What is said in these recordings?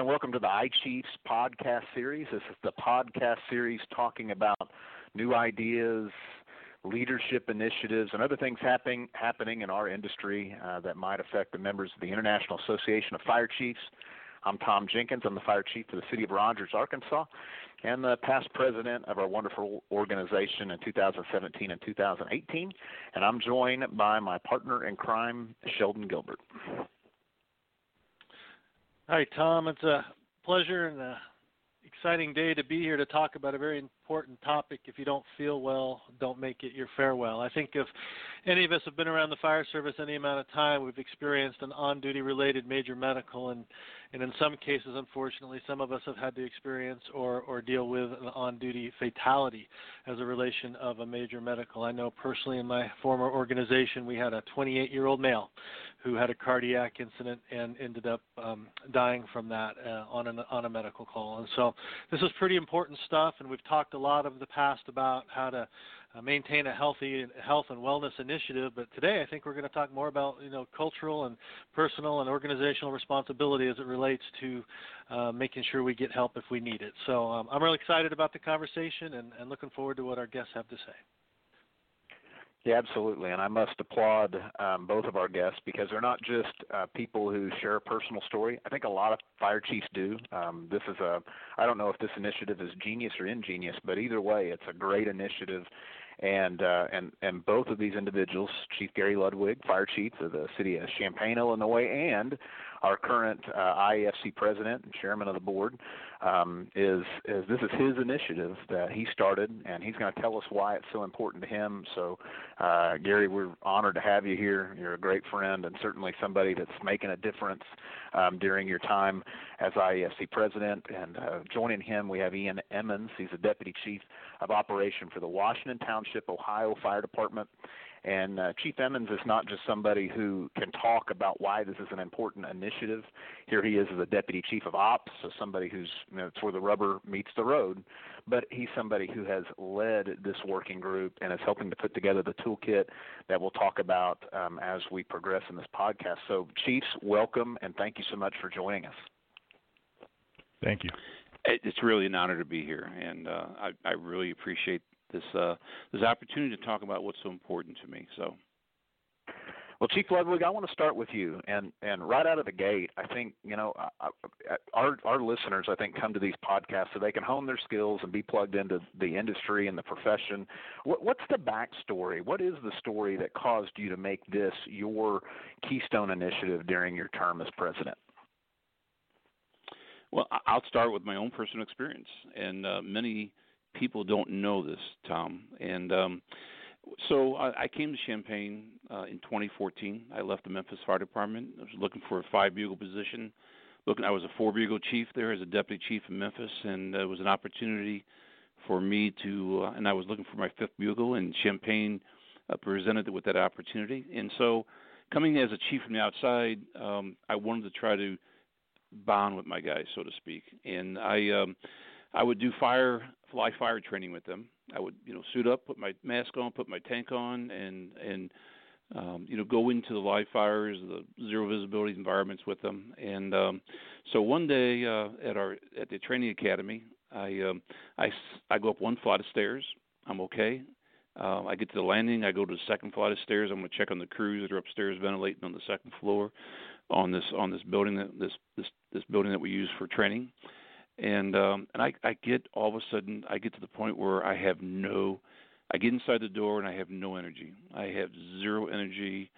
and welcome to the iChiefs podcast series. This is the podcast series talking about new ideas, leadership initiatives, and other things happening happening in our industry uh, that might affect the members of the International Association of Fire Chiefs. I'm Tom Jenkins. I'm the fire chief for the city of Rogers, Arkansas, and the past president of our wonderful organization in 2017 and 2018. And I'm joined by my partner in crime, Sheldon Gilbert. Hi, Tom. It's a pleasure and a exciting day to be here to talk about a very important topic. If you don't feel well, don't make it your farewell. I think if any of us have been around the fire service any amount of time, we've experienced an on duty related major medical and and in some cases unfortunately some of us have had to experience or or deal with an on duty fatality as a relation of a major medical. I know personally in my former organization we had a 28 year old male who had a cardiac incident and ended up um, dying from that uh, on an on a medical call. And so this is pretty important stuff and we've talked a lot of the past about how to uh, maintain a healthy health and wellness initiative. But today, I think we're going to talk more about you know cultural and personal and organizational responsibility as it relates to uh, making sure we get help if we need it. So um, I'm really excited about the conversation and, and looking forward to what our guests have to say. Yeah, absolutely. And I must applaud um, both of our guests because they're not just uh, people who share a personal story. I think a lot of fire chiefs do. Um, this is a, I don't know if this initiative is genius or ingenious, but either way, it's a great initiative and uh, and and both of these individuals, Chief Gary Ludwig, Fire Chief of the city of Champaign, Illinois, and our current uh, president and chairman of the board, um, is is this is his initiative that he started, and he's going to tell us why it's so important to him. So, uh, Gary, we're honored to have you here. You're a great friend, and certainly somebody that's making a difference um, during your time as IAFC president. And uh, joining him, we have Ian Emmons. He's the deputy chief of operation for the Washington Township, Ohio Fire Department. And uh, Chief Emmons is not just somebody who can talk about why this is an important initiative. Here he is as a deputy chief of ops, so somebody who's you know, it's where the rubber meets the road. But he's somebody who has led this working group and is helping to put together the toolkit that we'll talk about um, as we progress in this podcast. So, Chiefs, welcome and thank you so much for joining us. Thank you. It's really an honor to be here, and uh, I, I really appreciate this uh, this opportunity to talk about what's so important to me. So. Well, Chief Ludwig, I want to start with you, and and right out of the gate, I think you know our our listeners, I think, come to these podcasts so they can hone their skills and be plugged into the industry and the profession. What, what's the backstory? What is the story that caused you to make this your keystone initiative during your term as president? Well, I'll start with my own personal experience, and uh, many people don't know this, Tom. And um, so I, I came to Champaign uh, in 2014. I left the Memphis Fire Department. I was looking for a five bugle position. Looking, I was a four bugle chief there as a deputy chief in Memphis, and it was an opportunity for me to. Uh, and I was looking for my fifth bugle, and Champaign uh, presented it with that opportunity. And so, coming as a chief from the outside, um, I wanted to try to bond with my guys, so to speak. And I, um, I would do fire fly fire training with them. I would, you know, suit up, put my mask on, put my tank on, and and um, you know, go into the live fires, the zero visibility environments with them. And um, so one day uh, at our at the training academy, I um, I I go up one flight of stairs. I'm okay. Uh, I get to the landing. I go to the second flight of stairs. I'm to check on the crews that are upstairs ventilating on the second floor, on this on this building that this this this building that we use for training and um and I I get all of a sudden I get to the point where I have no I get inside the door and I have no energy. I have zero energy.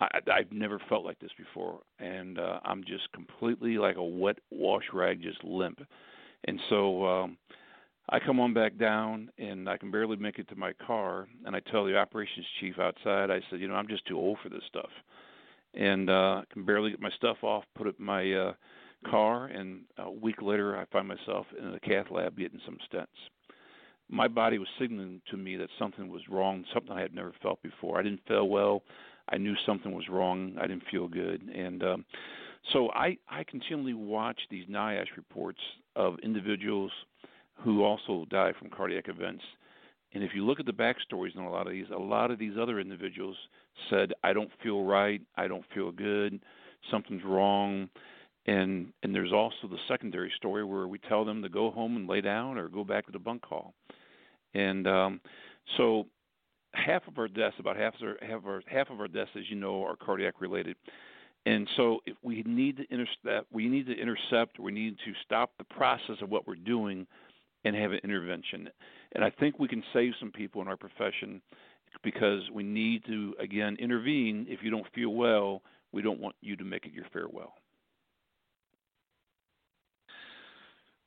I I've never felt like this before and uh I'm just completely like a wet wash rag just limp. And so um I come on back down and I can barely make it to my car and I tell the operations chief outside I said, "You know, I'm just too old for this stuff." And uh I can barely get my stuff off, put it in my uh car, and a week later, I find myself in a cath lab getting some stents. My body was signaling to me that something was wrong, something I had never felt before. I didn't feel well. I knew something was wrong. I didn't feel good, and um, so I I continually watch these NIOSH reports of individuals who also die from cardiac events. And if you look at the backstories on a lot of these, a lot of these other individuals said, "I don't feel right. I don't feel good. Something's wrong." And and there's also the secondary story where we tell them to go home and lay down or go back to the bunk hall. And um so half of our deaths about half of our half of our, half of our deaths as you know are cardiac related. And so if we need to intercept we need to intercept we need to stop the process of what we're doing and have an intervention. And i think we can save some people in our profession because we need to again intervene. If you don't feel well we don't want you to make it your farewell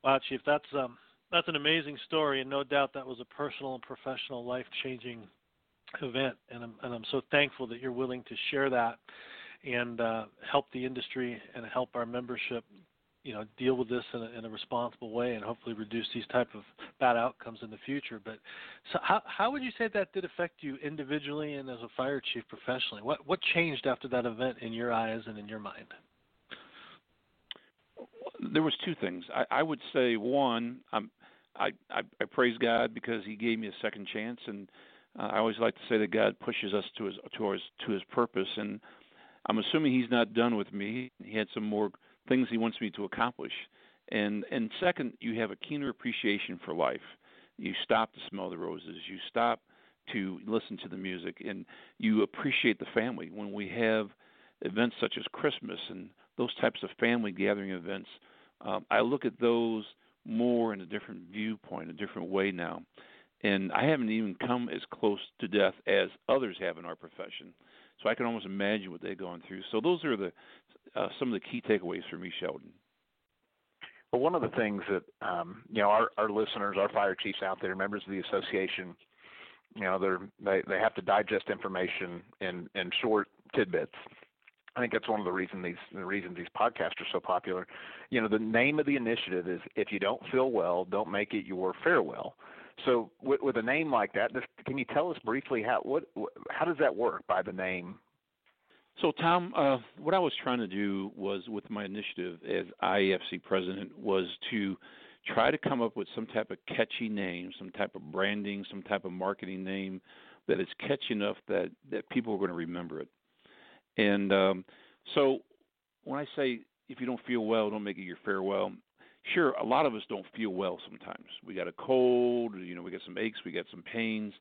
Wow, Chief, that's um, that's an amazing story, and no doubt that was a personal and professional, life-changing event. And I'm and I'm so thankful that you're willing to share that and uh, help the industry and help our membership, you know, deal with this in a, in a responsible way, and hopefully reduce these type of bad outcomes in the future. But so, how how would you say that did affect you individually and as a fire chief professionally? What what changed after that event in your eyes and in your mind? There was two things. I, I would say one, I'm, I, I I praise God because He gave me a second chance, and uh, I always like to say that God pushes us to His to His to His purpose, and I'm assuming He's not done with me. He had some more things He wants me to accomplish, and and second, you have a keener appreciation for life. You stop to smell the roses. You stop to listen to the music, and you appreciate the family when we have events such as Christmas and those types of family gathering events, um, I look at those more in a different viewpoint, a different way now. And I haven't even come as close to death as others have in our profession. So I can almost imagine what they've gone through. So those are the uh, some of the key takeaways for me, Sheldon. Well, one of the things that um, you know our, our listeners, our fire chiefs out there, members of the association, you know, they're they they have to digest information in in short tidbits. I think that's one of the reasons these the reasons these podcasts are so popular. You know, the name of the initiative is "If you don't feel well, don't make it your farewell." So, with, with a name like that, this, can you tell us briefly how what how does that work by the name? So, Tom, uh, what I was trying to do was with my initiative as IAFC president was to try to come up with some type of catchy name, some type of branding, some type of marketing name that is catchy enough that that people are going to remember it. And um, so when I say if you don't feel well, don't make it your farewell. Sure, a lot of us don't feel well sometimes. We got a cold, you know, we got some aches, we got some pains.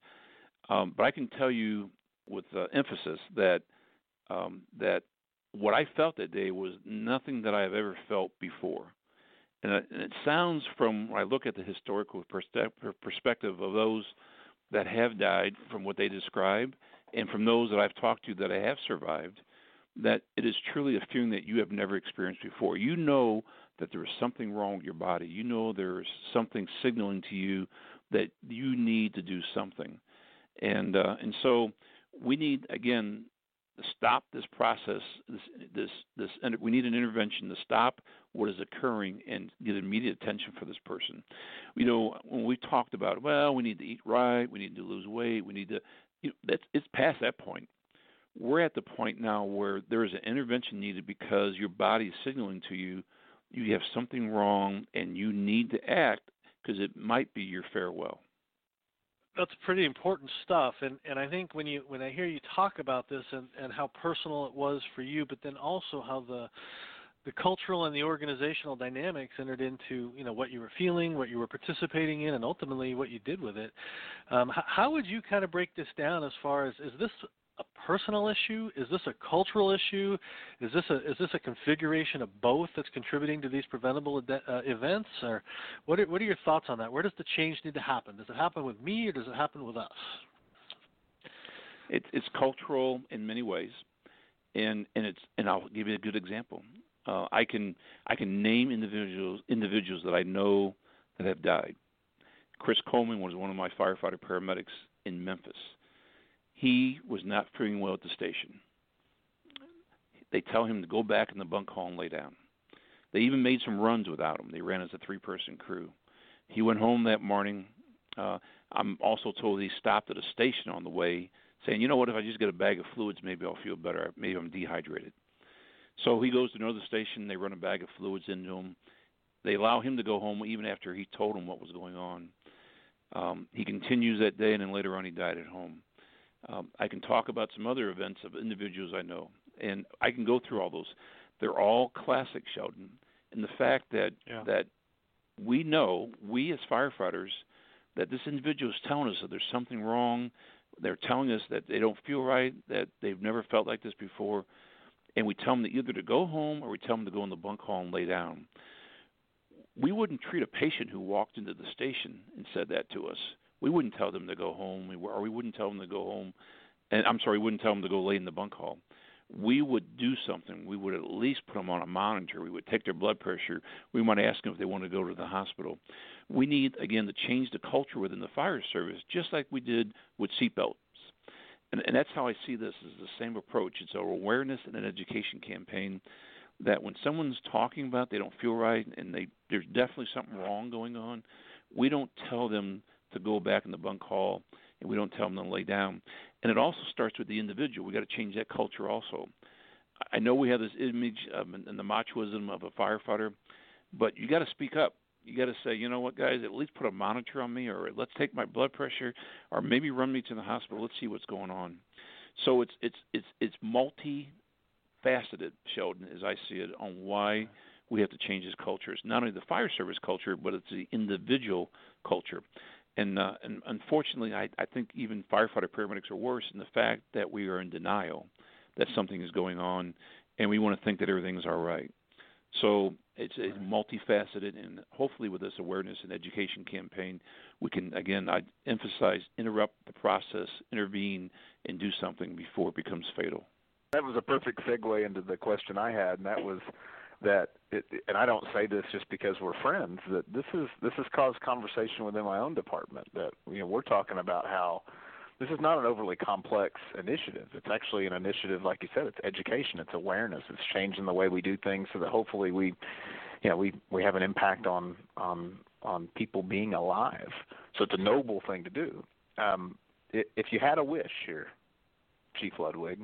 Um, but I can tell you with uh, emphasis that um, that what I felt that day was nothing that I have ever felt before. And, uh, and it sounds from when I look at the historical perspective of those that have died, from what they describe, and from those that I've talked to that I have survived, that it is truly a feeling that you have never experienced before. You know that there is something wrong with your body. You know there is something signaling to you that you need to do something, and uh, and so we need again to stop this process. This this and we need an intervention to stop what is occurring and get immediate attention for this person. You know when we talked about well we need to eat right, we need to lose weight, we need to you know, that's it's past that point we're at the point now where there is an intervention needed because your body is signaling to you you have something wrong and you need to act because it might be your farewell. That's pretty important stuff, and and I think when you when I hear you talk about this and and how personal it was for you, but then also how the the cultural and the organizational dynamics entered into you know what you were feeling, what you were participating in, and ultimately what you did with it. Um, how, how would you kind of break this down as far as is this a personal issue? Is this a cultural issue? Is this a is this a configuration of both that's contributing to these preventable uh, events? Or what are, what are your thoughts on that? Where does the change need to happen? Does it happen with me or does it happen with us? It's it's cultural in many ways, and and it's and I'll give you a good example. Uh, I can I can name individuals individuals that I know that have died. Chris Coleman was one of my firefighter paramedics in Memphis he was not feeling well at the station. They tell him to go back in the bunk hall and lay down. They even made some runs without him. They ran as a three person crew. He went home that morning. Uh, I'm also told he stopped at a station on the way, saying, "You know what? If I just get a bag of fluids, maybe I'll feel better. Maybe I'm dehydrated." So he goes to another station. They run a bag of fluids into him. They allow him to go home even after he told them what was going on. Um, he continues that day, and then later on, he died at home. Um, I can talk about some other events of individuals I know, and I can go through all those. They're all classic, Sheldon. And the fact that yeah. that we know, we as firefighters, that this individual is telling us that there's something wrong. They're telling us that they don't feel right, that they've never felt like this before, and we tell them to either to go home or we tell them to go in the bunk hall and lay down. We wouldn't treat a patient who walked into the station and said that to us. We wouldn't tell them to go home, or we wouldn't tell them to go home, and I'm sorry, we wouldn't tell them to go lay in the bunk hall we would do something. We would at least put them on a monitor. We would take their blood pressure. We might ask them if they want to go to the hospital. We need, again, to change the culture within the fire service, just like we did with seatbelts. And, and that's how I see this is the same approach. It's an awareness and an education campaign that when someone's talking about they don't feel right and they there's definitely something wrong going on, we don't tell them to go back in the bunk hall and we don't tell them to lay down. And it also starts with the individual. We got to change that culture also. I know we have this image and the machoism of a firefighter, but you got to speak up. You got to say, you know what, guys, at least put a monitor on me, or let's take my blood pressure, or maybe run me to the hospital. Let's see what's going on. So it's it's it's it's multi-faceted, Sheldon, as I see it, on why we have to change this culture. It's not only the fire service culture, but it's the individual culture and uh, and unfortunately, I, I think even firefighter paramedics are worse in the fact that we are in denial that something is going on, and we want to think that everything's all right. So it's, it's multifaceted, and hopefully, with this awareness and education campaign, we can again I emphasize interrupt the process, intervene, and do something before it becomes fatal. That was a perfect segue into the question I had, and that was that it, and I don't say this just because we're friends that this is this has caused conversation within my own department that you know we're talking about how this is not an overly complex initiative. It's actually an initiative like you said it's education, it's awareness, it's changing the way we do things so that hopefully we you know we we have an impact on on on people being alive. So it's a noble thing to do. Um if you had a wish here, Chief Ludwig,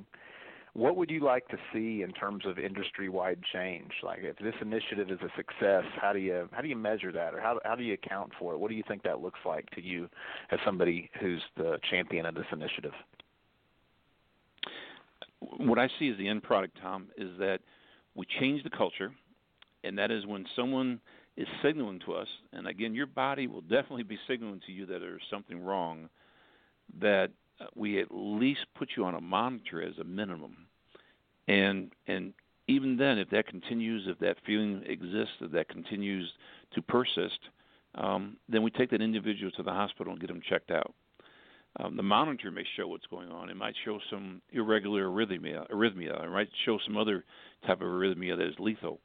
what would you like to see in terms of industry-wide change? Like, if this initiative is a success, how do you how do you measure that, or how how do you account for it? What do you think that looks like to you as somebody who's the champion of this initiative? What I see as the end product, Tom, is that we change the culture, and that is when someone is signaling to us, and again, your body will definitely be signaling to you that there's something wrong. That we at least put you on a monitor as a minimum, and and even then, if that continues, if that feeling exists, if that continues to persist, um, then we take that individual to the hospital and get them checked out. Um, the monitor may show what's going on. It might show some irregular arrhythmia, arrhythmia. It might show some other type of arrhythmia that is lethal.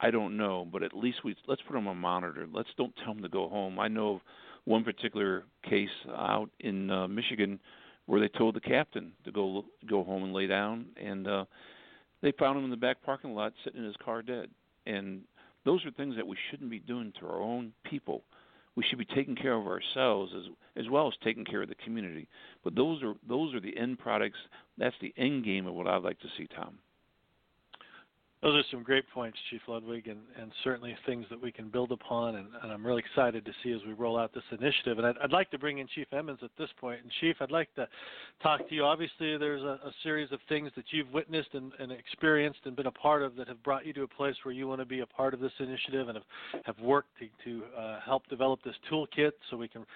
I don't know, but at least we let's put them on a monitor. Let's don't tell them to go home. I know of one particular case out in uh, Michigan where they told the captain to go go home and lay down, and uh, they found him in the back parking lot sitting in his car dead. And those are things that we shouldn't be doing to our own people. We should be taking care of ourselves as as well as taking care of the community. But those are those are the end products. That's the end game of what I'd like to see, Tom. Those are some great points, Chief Ludwig, and, and certainly things that we can build upon. And, and, I'm really excited to see as we roll out this initiative. And I'd, I'd, like to bring in Chief Emmons at this point. And Chief, I'd like to talk to you. Obviously, there's a, a series of things that you've witnessed and, and, experienced and been a part of that have brought you to a place where you want to be a part of this initiative and have, have worked to, to uh, help develop this toolkit so we can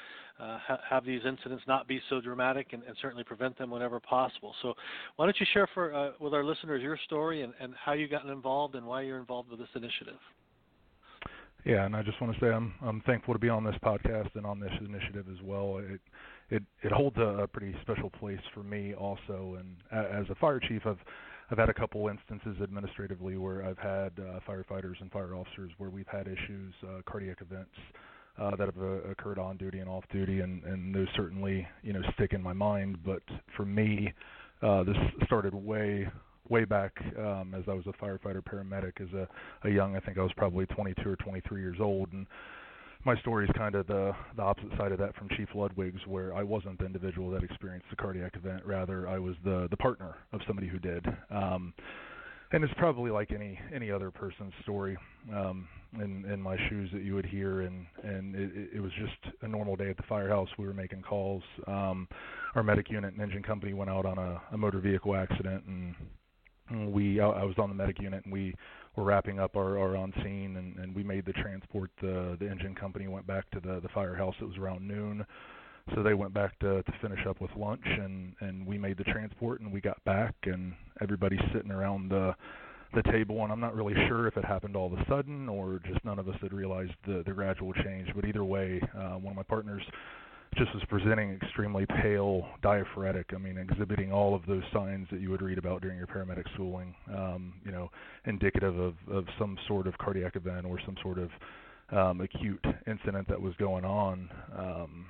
uh, ha- have these incidents not be so dramatic and, and, certainly prevent them whenever possible. So, why don't you share for uh, with our listeners your story and, and how you got involved and why you're involved with this initiative? Yeah, and I just want to say I'm I'm thankful to be on this podcast and on this initiative as well. It it it holds a, pretty special place for me also. And as a fire chief, I've I've had a couple instances administratively where I've had uh, firefighters and fire officers where we've had issues, uh, cardiac events uh, that have uh, occurred on duty and off duty, and, and those certainly you know stick in my mind. But for me, uh, this started way way back um, as I was a firefighter paramedic as a, a young. I think I was probably 22 or 23 years old, and my story is kind of the the opposite side of that from Chief Ludwig's, where I wasn't the individual that experienced the cardiac event. Rather, I was the the partner of somebody who did. Um, and it's probably like any any other person's story um in in my shoes that you would hear and and it, it was just a normal day at the firehouse we were making calls um our medic unit and engine company went out on a, a motor vehicle accident and we I, was on the medic unit and we were wrapping up our, our on scene and, and we made the transport. The the engine company went back to the the firehouse. It was around noon, so they went back to to finish up with lunch and and we made the transport and we got back and everybody's sitting around the the table and I'm not really sure if it happened all of a sudden or just none of us had realized the the gradual change. But either way, uh, one of my partners just was presenting extremely pale, diaphoretic. I mean, exhibiting all of those signs that you would read about during your paramedic schooling. Um, you know, indicative of of some sort of cardiac event or some sort of um, acute incident that was going on. Um,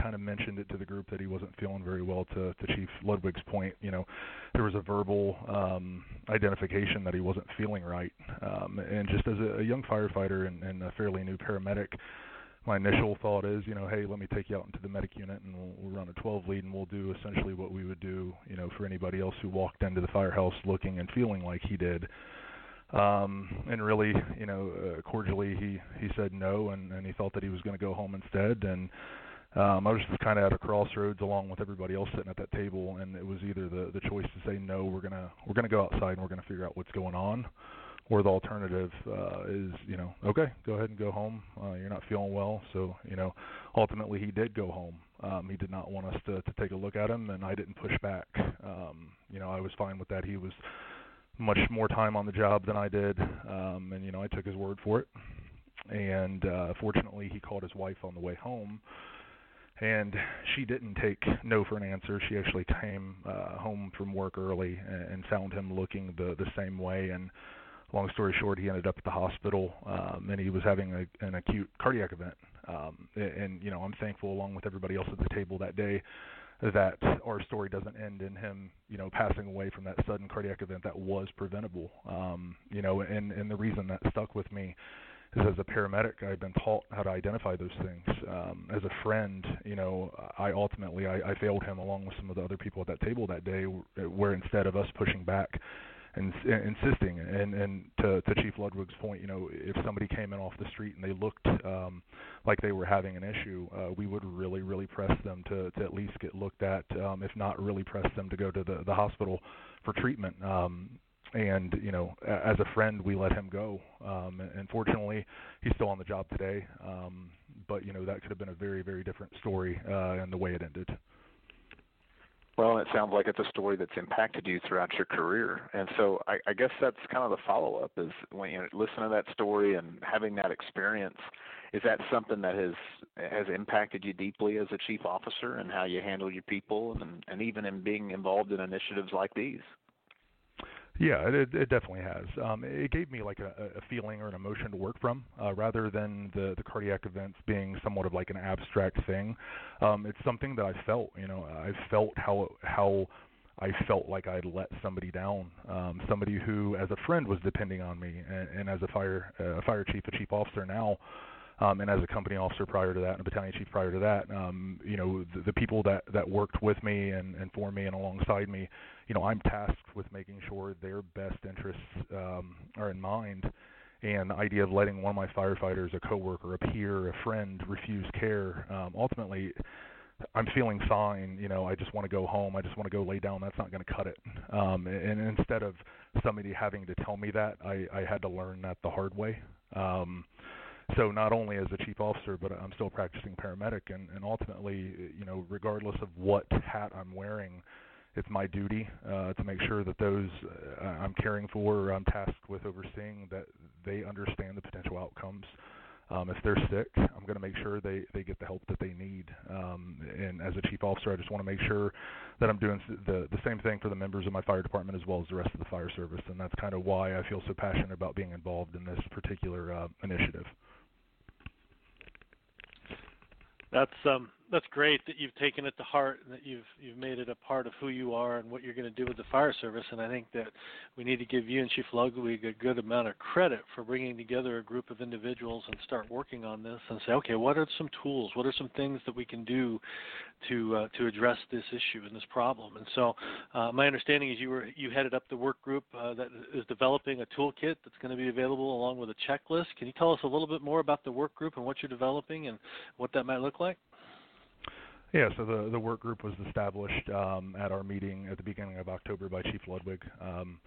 kind of mentioned it to the group that he wasn't feeling very well. To, to Chief Ludwig's point, you know, there was a verbal um, identification that he wasn't feeling right. Um, and just as a, a young firefighter and, and a fairly new paramedic, my initial thought is, you know, hey, let me take you out into the medic unit and we'll, we'll run a 12 lead and we'll do essentially what we would do, you know, for anybody else who walked into the firehouse looking and feeling like he did. Um, and really, you know, uh, cordially he he said no, and and he thought that he was going to go home instead. And um, I was just kind of at a crossroads along with everybody else sitting at that table, and it was either the the choice to say no, we're gonna we're gonna go outside and we're gonna figure out what's going on, or the alternative uh, is you know okay go ahead and go home. Uh, you're not feeling well. So you know ultimately he did go home. Um, he did not want us to, to take a look at him and I didn't push back. Um, you know I was fine with that. He was much more time on the job than I did. Um, and you know I took his word for it. And uh, fortunately he called his wife on the way home and she didn't take no for an answer. She actually came uh, home from work early and, and found him looking the the same way and long story short, he ended up at the hospital, um, and he was having a, an acute cardiac event. Um, and you know, I'm thankful, along with everybody else at the table that day, that our story doesn't end in him, you know, passing away from that sudden cardiac event that was preventable. Um, you know, and and the reason that stuck with me is as a paramedic, I've been taught how to identify those things. Um, as a friend, you know, I ultimately I, I failed him along with some of the other people at that table that day, where instead of us pushing back and, and insisting and and to to Chief Ludwig's point, you know, if somebody came in off the street and they looked um like they were having an issue, uh, we would really really press them to to at least get looked at, um if not really press them to go to the the hospital for treatment. Um and you know, as a friend, we let him go. Um, and fortunately, he's still on the job today. Um, but you know, that could have been a very, very different story, uh, and the way it ended. Well, it sounds like it's a story that's impacted you throughout your career, and so I, I guess that's kind of the follow-up is when you listen to that story and having that experience. Is that something that has has impacted you deeply as a chief officer and how you handle your people, and and even in being involved in initiatives like these? Yeah, it, it definitely has. Um, it gave me like a, a feeling or an emotion to work from, uh, rather than the the cardiac events being somewhat of like an abstract thing. Um, it's something that I felt. You know, I felt how how I felt like I'd let somebody down, um, somebody who, as a friend, was depending on me, and, and as a fire uh, a fire chief, a chief officer now, um, and as a company officer prior to that, and a battalion chief prior to that, um, you know, the, the people that that worked with me and, and for me and alongside me you know, I'm tasked with making sure their best interests um, are in mind. And the idea of letting one of my firefighters, a coworker, a peer, a friend refuse care, um, ultimately, I'm feeling fine. You know, I just want to go home. I just want to go lay down. That's not going to cut it. Um, and instead of somebody having to tell me that, I, I had to learn that the hard way. Um, so not only as a chief officer, but I'm still practicing paramedic, and, and ultimately, you know, regardless of what hat I'm wearing, it's my duty uh, to make sure that those uh, I'm caring for or I'm tasked with overseeing that they understand the potential outcomes. Um, if they're sick, I'm going to make sure they they get the help that they need. Um, and as a chief officer, I just want to make sure that I'm doing the the same thing for the members of my fire department as well as the rest of the fire service. And that's kind of why I feel so passionate about being involved in this particular uh, initiative. That's um that's great that you've taken it to heart and that you've you've made it a part of who you are and what you're going to do with the fire service. And I think that we need to give you and Chief Ludwig a good amount of credit for bringing together a group of individuals and start working on this and say, okay, what are some tools? What are some things that we can do to uh, to address this issue and this problem? And so, uh, my understanding is you were you headed up the work group uh, that is developing a toolkit that's going to be available along with a checklist. Can you tell us a little bit more about the work group and what you're developing and what that might look like? Yeah, so the the work group was established um, at our meeting at the beginning of October by Chief Ludwig. Um,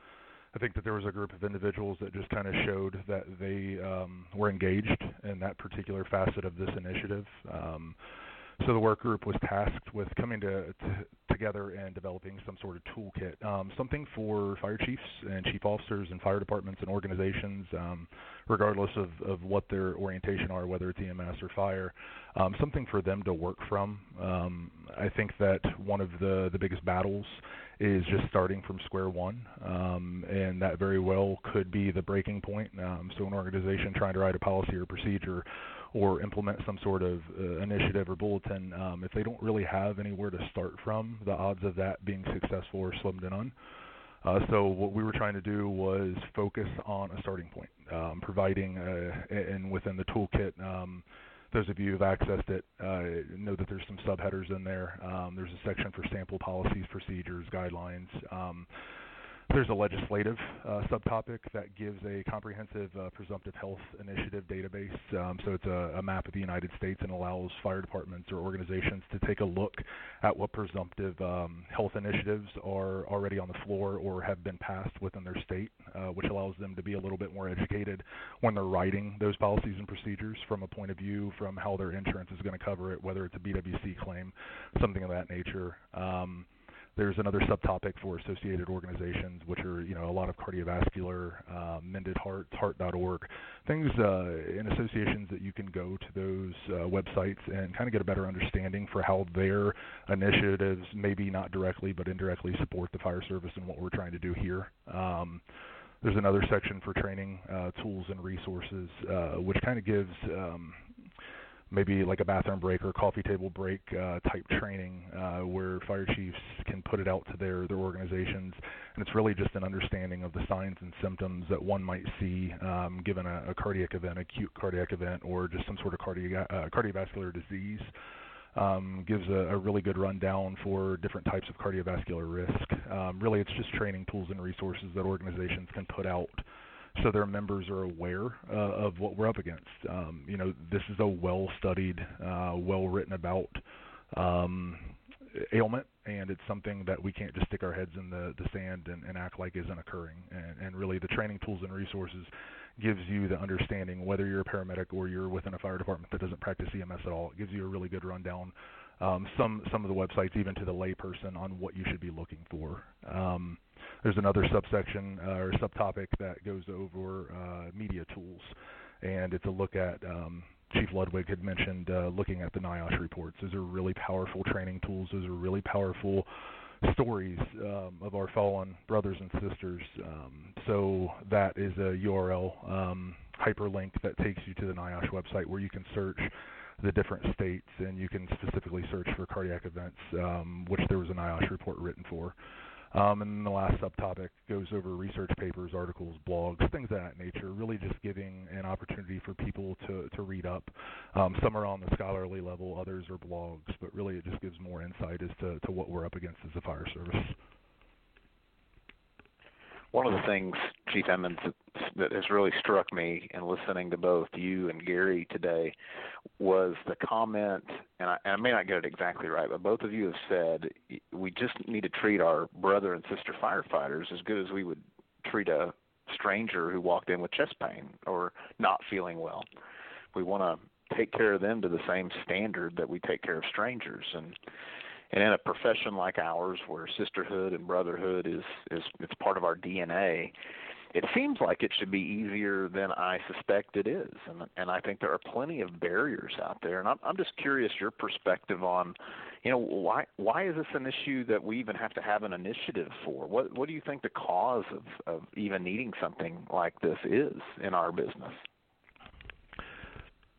I think that there was a group of individuals that just kind of showed that they um, were engaged in that particular facet of this initiative. Um, so the work group was tasked with coming to, to together and developing some sort of toolkit, um, something for fire chiefs and chief officers and fire departments and organizations, um, regardless of, of what their orientation are, whether it's EMS or fire, um, something for them to work from. Um, I think that one of the, the biggest battles is just starting from square one, um, and that very well could be the breaking point. Um, so an organization trying to write a policy or procedure or implement some sort of uh, initiative or bulletin, um, if they don't really have anywhere to start from, the odds of that being successful are slim to none. Uh, so what we were trying to do was focus on a starting point, um, providing, uh, and within the toolkit, um, those of you who've accessed it uh, know that there's some subheaders in there. Um, there's a section for sample policies, procedures, guidelines. There's a legislative uh, subtopic that gives a comprehensive uh, presumptive health initiative database. Um, so it's a, a, map of the United States and allows fire departments or organizations to take a look at what presumptive um, health initiatives are already on the floor or have been passed within their state, uh, which allows them to be a little bit more educated when they're writing those policies and procedures from a point of view from how their insurance is going to cover it, whether it's a BWC claim, something of that nature. Um, there's another subtopic for associated organizations, which are you know a lot of cardiovascular, uh, Mended Hearts, Heart.org, things uh, in associations that you can go to those uh, websites and kind of get a better understanding for how their initiatives, maybe not directly but indirectly, support the fire service and what we're trying to do here. Um, there's another section for training uh, tools and resources, uh, which kind of gives um, maybe like a bathroom break or coffee table break uh, type training uh, where fire chiefs can put it out to their their organizations, and it's really just an understanding of the signs and symptoms that one might see um, given a, a cardiac event, acute cardiac event, or just some sort of uh, cardiovascular disease. Um, gives a, a, really good rundown for different types of cardiovascular risk. Um, really, it's just training tools and resources that organizations can put out so their members are aware uh, of what we're up against. Um, you know, this is a well-studied, uh, well-written about um, ailment, and it's something that we can't just stick our heads in the, the sand and, and act like isn't occurring. And, and really, the training tools and resources gives you the understanding whether you're a paramedic or you're within a fire department that doesn't practice EMS at all. It gives you a really good rundown. Um, some some of the websites, even to the layperson, on what you should be looking for. Um, there's another subsection uh, or subtopic that goes over uh, media tools, and it's a look at. Um, Chief Ludwig had mentioned uh, looking at the NIOSH reports. Those are really powerful training tools. Those are really powerful stories um, of our fallen brothers and sisters. Um, so that is a URL um, hyperlink that takes you to the NIOSH website where you can search the different states and you can specifically search for cardiac events, um, which there was a NIOSH report written for. Um, and then the last subtopic goes over research papers, articles, blogs, things of that nature, really just giving an opportunity for people to, to read up. Um, some are on the scholarly level, others are blogs, but really it just gives more insight as to, to what we're up against as a fire service. One of the things, Chief Emmons, that has really struck me in listening to both you and Gary today was the comment, and I, and I may not get it exactly right, but both of you have said we just need to treat our brother and sister firefighters as good as we would treat a stranger who walked in with chest pain or not feeling well. We want to take care of them to the same standard that we take care of strangers, and and in a profession like ours where sisterhood and brotherhood is is it's part of our DNA it seems like it should be easier than I suspect it is. And and I think there are plenty of barriers out there. And I'm I'm just curious your perspective on you know why why is this an issue that we even have to have an initiative for? What what do you think the cause of of even needing something like this is in our business?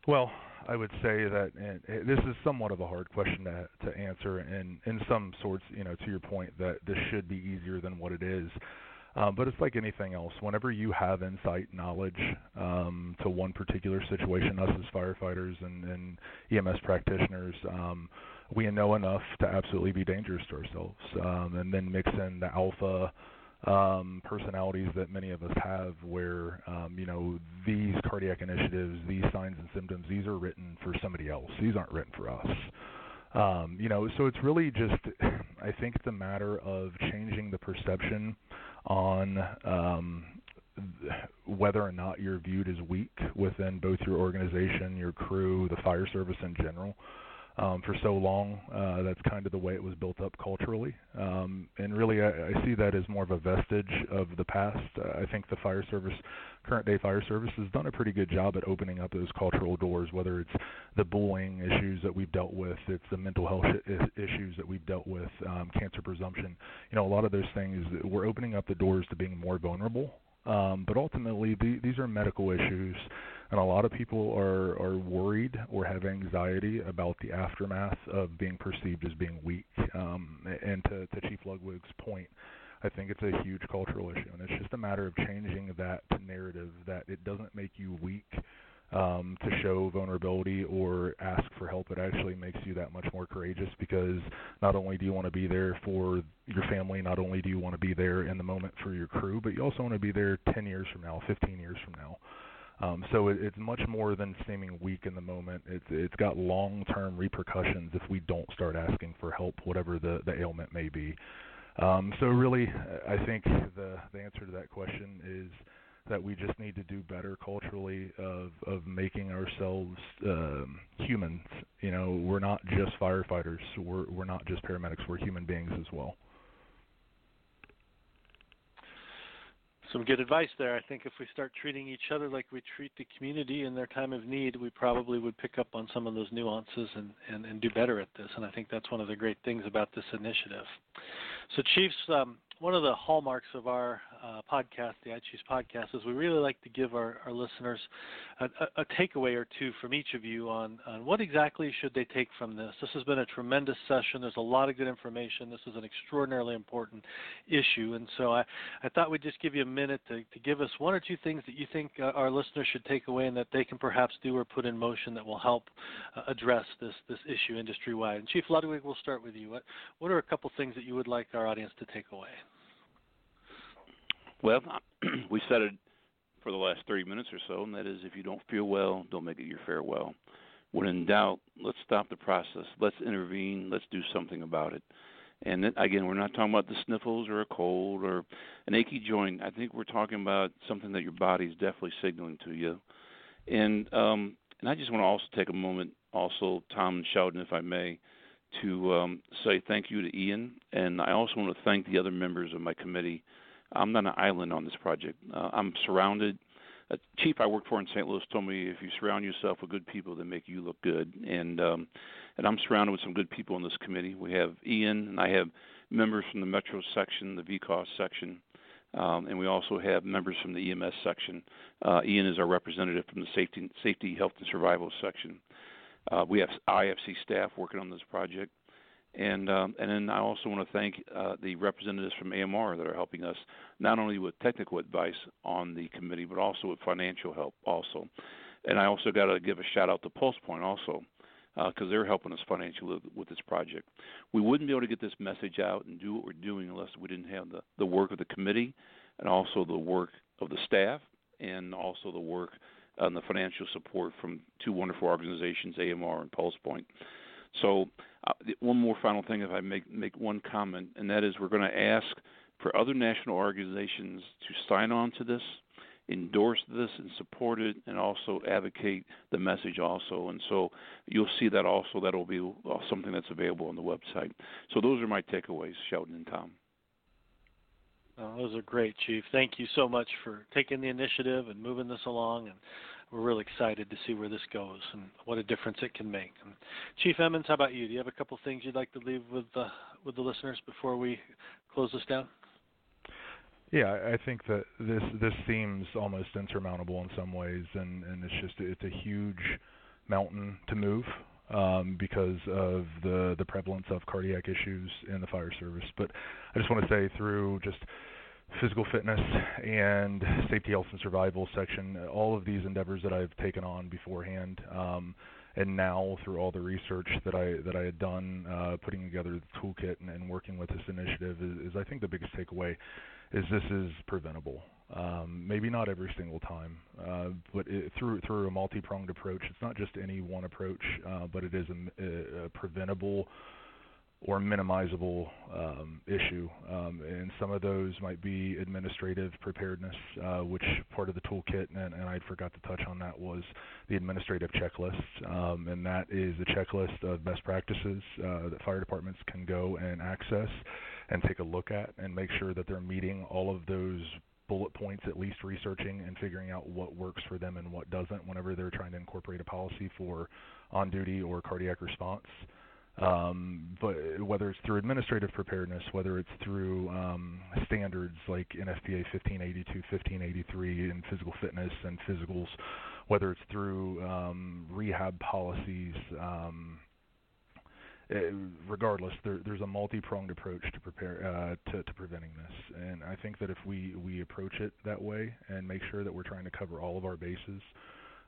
Well I would say that and this is somewhat of a hard question to to answer, and in some sorts, you know, to your point that this should be easier than what it is. Um, but it's like anything else. Whenever you have insight, knowledge um, to one particular situation, us as firefighters and, and EMS practitioners, um, we know enough to absolutely be dangerous to ourselves. Um, and then mix in the alpha um, personalities that many of us have where um, you know these cardiac initiatives, these signs and symptoms, these are written for somebody else. These aren't written for us. Um, you know, so it's really just I think the matter of changing the perception on um, whether or not you're viewed as weak within both your organization, your crew, the fire service in general um, for so long. Uh, that's kind of the way it was built up culturally, um, and really, I, I see that as more of a vestige of the past. Uh, I think the fire service, current day fire service, has done a pretty good job at opening up those cultural doors. Whether it's the bullying issues that we've dealt with, it's the mental health issues that we've dealt with, um, cancer presumption. You know, a lot of those things. We're opening up the doors to being more vulnerable. Um, but ultimately, the, these are medical issues and a lot of people are are worried or have anxiety about the aftermath of being perceived as being weak. Um, and to, to Chief Ludwig's point, I think it's a huge cultural issue, and it's just a matter of changing that narrative that it doesn't make you weak um, to show vulnerability or ask for help. It actually makes you that much more courageous because not only do you want to be there for your family, not only do you want to be there in the moment for your crew, but you also want to be there 10 years from now, 15 years from now. Um, so it, it's much more than seeming weak in the moment. It's it's got long-term repercussions if we don't start asking for help, whatever the the ailment may be. Um, so really, I think the the answer to that question is that we just need to do better culturally of of making ourselves um, humans. You know, we're not just firefighters. We're we're not just paramedics. We're human beings as well. some good advice there. I think if we start treating each other like we treat the community in their time of need, we probably would pick up on some of those nuances and, and, and do better at this. And I think that's one of the great things about this initiative. So, Chiefs, um, one of the hallmarks of our uh, podcast, the iChiefs podcast, is we really like to give our, our listeners a, a, a, takeaway or two from each of you on, on what exactly should they take from this. This has been a tremendous session. There's a lot of good information. This is an extraordinarily important issue, and so I, I thought we'd just give you a minute to, to give us one or two things that you think uh, our listeners should take away and that they can perhaps do or put in motion that will help uh, address this this issue industry wide. And Chief Ludwig, we'll start with you. What what are a couple things that you would like our audience to take away? Well, we said it for the last 30 minutes or so, and that is if you don't feel well, don't make it your farewell. When in doubt, let's stop the process. Let's intervene. Let's do something about it. And again, we're not talking about the sniffles or a cold or an achy joint. I think we're talking about something that your body is definitely signaling to you. And um, and I just want to also take a moment, also Tom and Sheldon, if I may, to um, say thank you to Ian, and I also want to thank the other members of my committee I'm not an island on this project. Uh, I'm surrounded. A chief I worked for in St. Louis told me if you surround yourself with good people, they make you look good. And um, and I'm surrounded with some good people on this committee. We have Ian, and I have members from the Metro section, the VCOS section, um, and we also have members from the EMS section. Uh, Ian is our representative from the Safety, Safety, Health, and Survival section. Uh, we have IFC staff working on this project. And um, and then I also want to thank uh, the representatives from AMR that are helping us not only with technical advice on the committee, but also with financial help also. And I also got to give a shout out to Pulse Point also because uh, they're helping us financially with this project. We wouldn't be able to get this message out and do what we're doing unless we didn't have the, the work of the committee and also the work of the staff and also the work and the financial support from two wonderful organizations, AMR and Pulse Point. So, uh, one more final thing, if I make make one comment, and that is we're going to ask for other national organizations to sign on to this, endorse this, and support it, and also advocate the message also. And so you'll see that also. That'll be uh, something that's available on the website. So those are my takeaways, Sheldon and Tom. Oh, those are great, Chief. Thank you so much for taking the initiative and moving this along. And we're really excited to see where this goes and what a difference it can make. And Chief Emmons, how about you? Do you have a couple things you'd like to leave with the with the listeners before we close this down? Yeah, I think that this this seems almost insurmountable in some ways, and and it's just it's a huge mountain to move um, because of the the prevalence of cardiac issues in the fire service. But I just want to say through just physical fitness and safety, health, and survival section. All of these endeavors that I've taken on beforehand, um, and now through all the research that I that I had done, uh, putting together the toolkit and, and working with this initiative, is, is I think the biggest takeaway is this is preventable. Um, maybe not every single time, uh, but it, through through a multi-pronged approach. It's not just any one approach, uh, but it is a, a preventable or minimizable um, issue. Um, and some of those might be administrative preparedness, uh, which part of the toolkit, and, and I forgot to touch on that, was the administrative checklist. Um, and that is a checklist of best practices uh, that fire departments can go and access and take a look at and make sure that they're meeting all of those bullet points, at least researching and figuring out what works for them and what doesn't whenever they're trying to incorporate a policy for on duty or cardiac response. Um, but whether it's through administrative preparedness, whether it's through um, standards like NFPA 1582, 1583 in physical fitness and physicals, whether it's through um, rehab policies, um, regardless, there, there's a multi-pronged approach to prepare uh, to, to preventing this, and I think that if we we approach it that way and make sure that we're trying to cover all of our bases,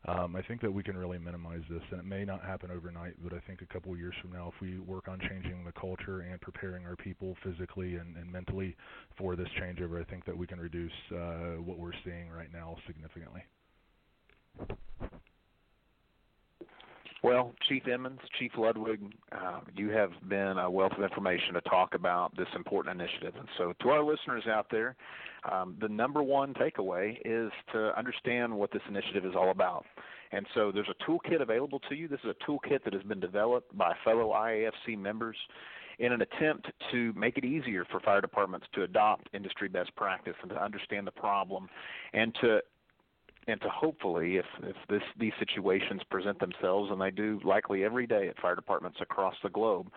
um, I think that we can really minimize this, and it may not happen overnight, but I think a couple of years from now, if we work on changing the culture and preparing our people physically and, and mentally for this changeover, I think that we can reduce uh, what we're seeing right now significantly. Well, Chief Emmons, Chief Ludwig, uh, you have been a wealth of information to talk about this important initiative. And so, to our listeners out there, um, the number one takeaway is to understand what this initiative is all about. And so, there's a toolkit available to you. This is a toolkit that has been developed by fellow IAFC members in an attempt to make it easier for fire departments to adopt industry best practice and to understand the problem and to and to hopefully, if if this these situations present themselves, and they do likely every day at fire departments across the globe,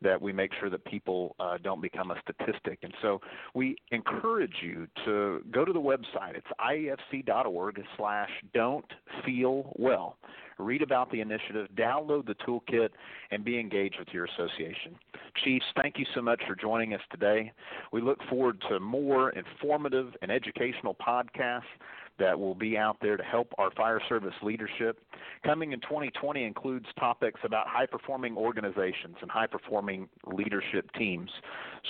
that we make sure that people uh, don't become a statistic. And so we encourage you to go to the website. It's iafc.org/slash/don't-feel-well. Read about the initiative, download the toolkit, and be engaged with your association. Chiefs, thank you so much for joining us today. We look forward to more informative and educational podcasts that will be out there to help our fire service leadership. Coming in 2020 includes topics about high performing organizations and high performing leadership teams.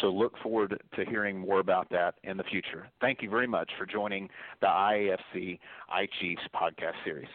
So look forward to hearing more about that in the future. Thank you very much for joining the IAFC iChiefs podcast series.